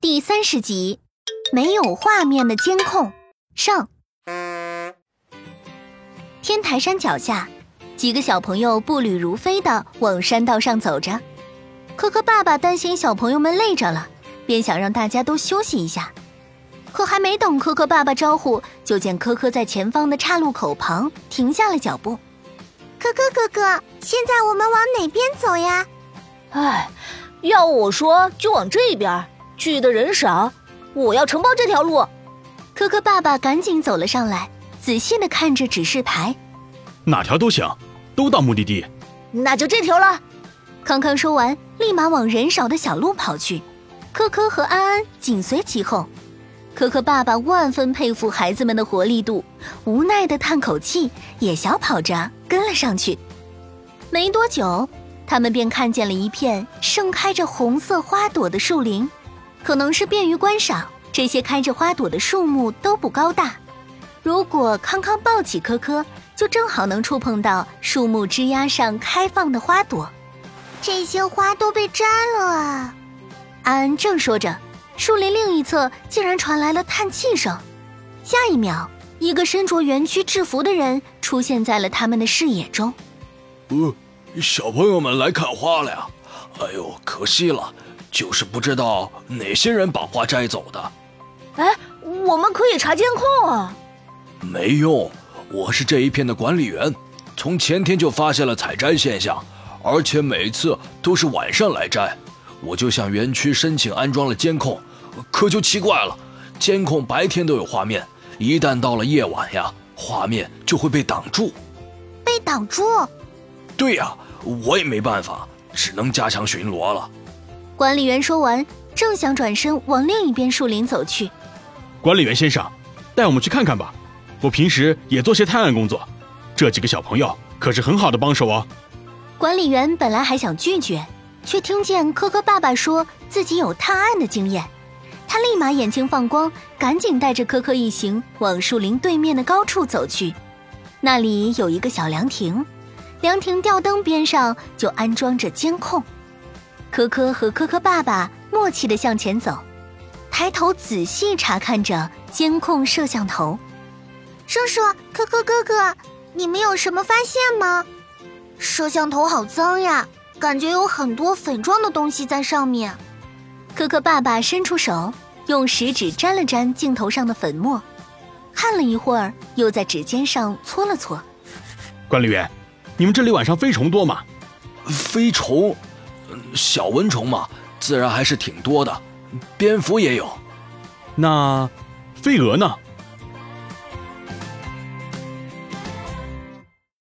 第三十集，没有画面的监控上。天台山脚下，几个小朋友步履如飞的往山道上走着。科科爸爸担心小朋友们累着了，便想让大家都休息一下。可还没等科科爸爸招呼，就见科科在前方的岔路口旁停下了脚步。科科哥哥，现在我们往哪边走呀？哎，要我说就往这边，去的人少。我要承包这条路。科科爸爸赶紧走了上来，仔细的看着指示牌。哪条都行，都到目的地。那就这条了。康康说完，立马往人少的小路跑去。科科和安安紧随其后。科科爸爸万分佩服孩子们的活力度，无奈的叹口气，也小跑着跟了上去。没多久。他们便看见了一片盛开着红色花朵的树林，可能是便于观赏，这些开着花朵的树木都不高大。如果康康抱起科科，就正好能触碰到树木枝丫上开放的花朵。这些花都被摘了啊！安安正说着，树林另一侧竟然传来了叹气声。下一秒，一个身着园区制服的人出现在了他们的视野中。呃。小朋友们来看花了呀！哎呦，可惜了，就是不知道哪些人把花摘走的。哎，我们可以查监控啊！没用，我是这一片的管理员，从前天就发现了采摘现象，而且每次都是晚上来摘。我就向园区申请安装了监控，可就奇怪了，监控白天都有画面，一旦到了夜晚呀，画面就会被挡住。被挡住？对呀。我也没办法，只能加强巡逻了。管理员说完，正想转身往另一边树林走去。管理员先生，带我们去看看吧。我平时也做些探案工作，这几个小朋友可是很好的帮手哦。管理员本来还想拒绝，却听见科科爸爸说自己有探案的经验，他立马眼睛放光，赶紧带着科科一行往树林对面的高处走去。那里有一个小凉亭。凉亭吊灯边上就安装着监控，科科和科科爸爸默契地向前走，抬头仔细查看着监控摄像头。叔叔，科科哥哥，你们有什么发现吗？摄像头好脏呀，感觉有很多粉状的东西在上面。科科爸爸伸出手，用食指沾了沾镜头上的粉末，看了一会儿，又在指尖上搓了搓。管理员。你们这里晚上飞虫多吗？飞虫，小蚊虫嘛，自然还是挺多的。蝙蝠也有。那飞蛾呢？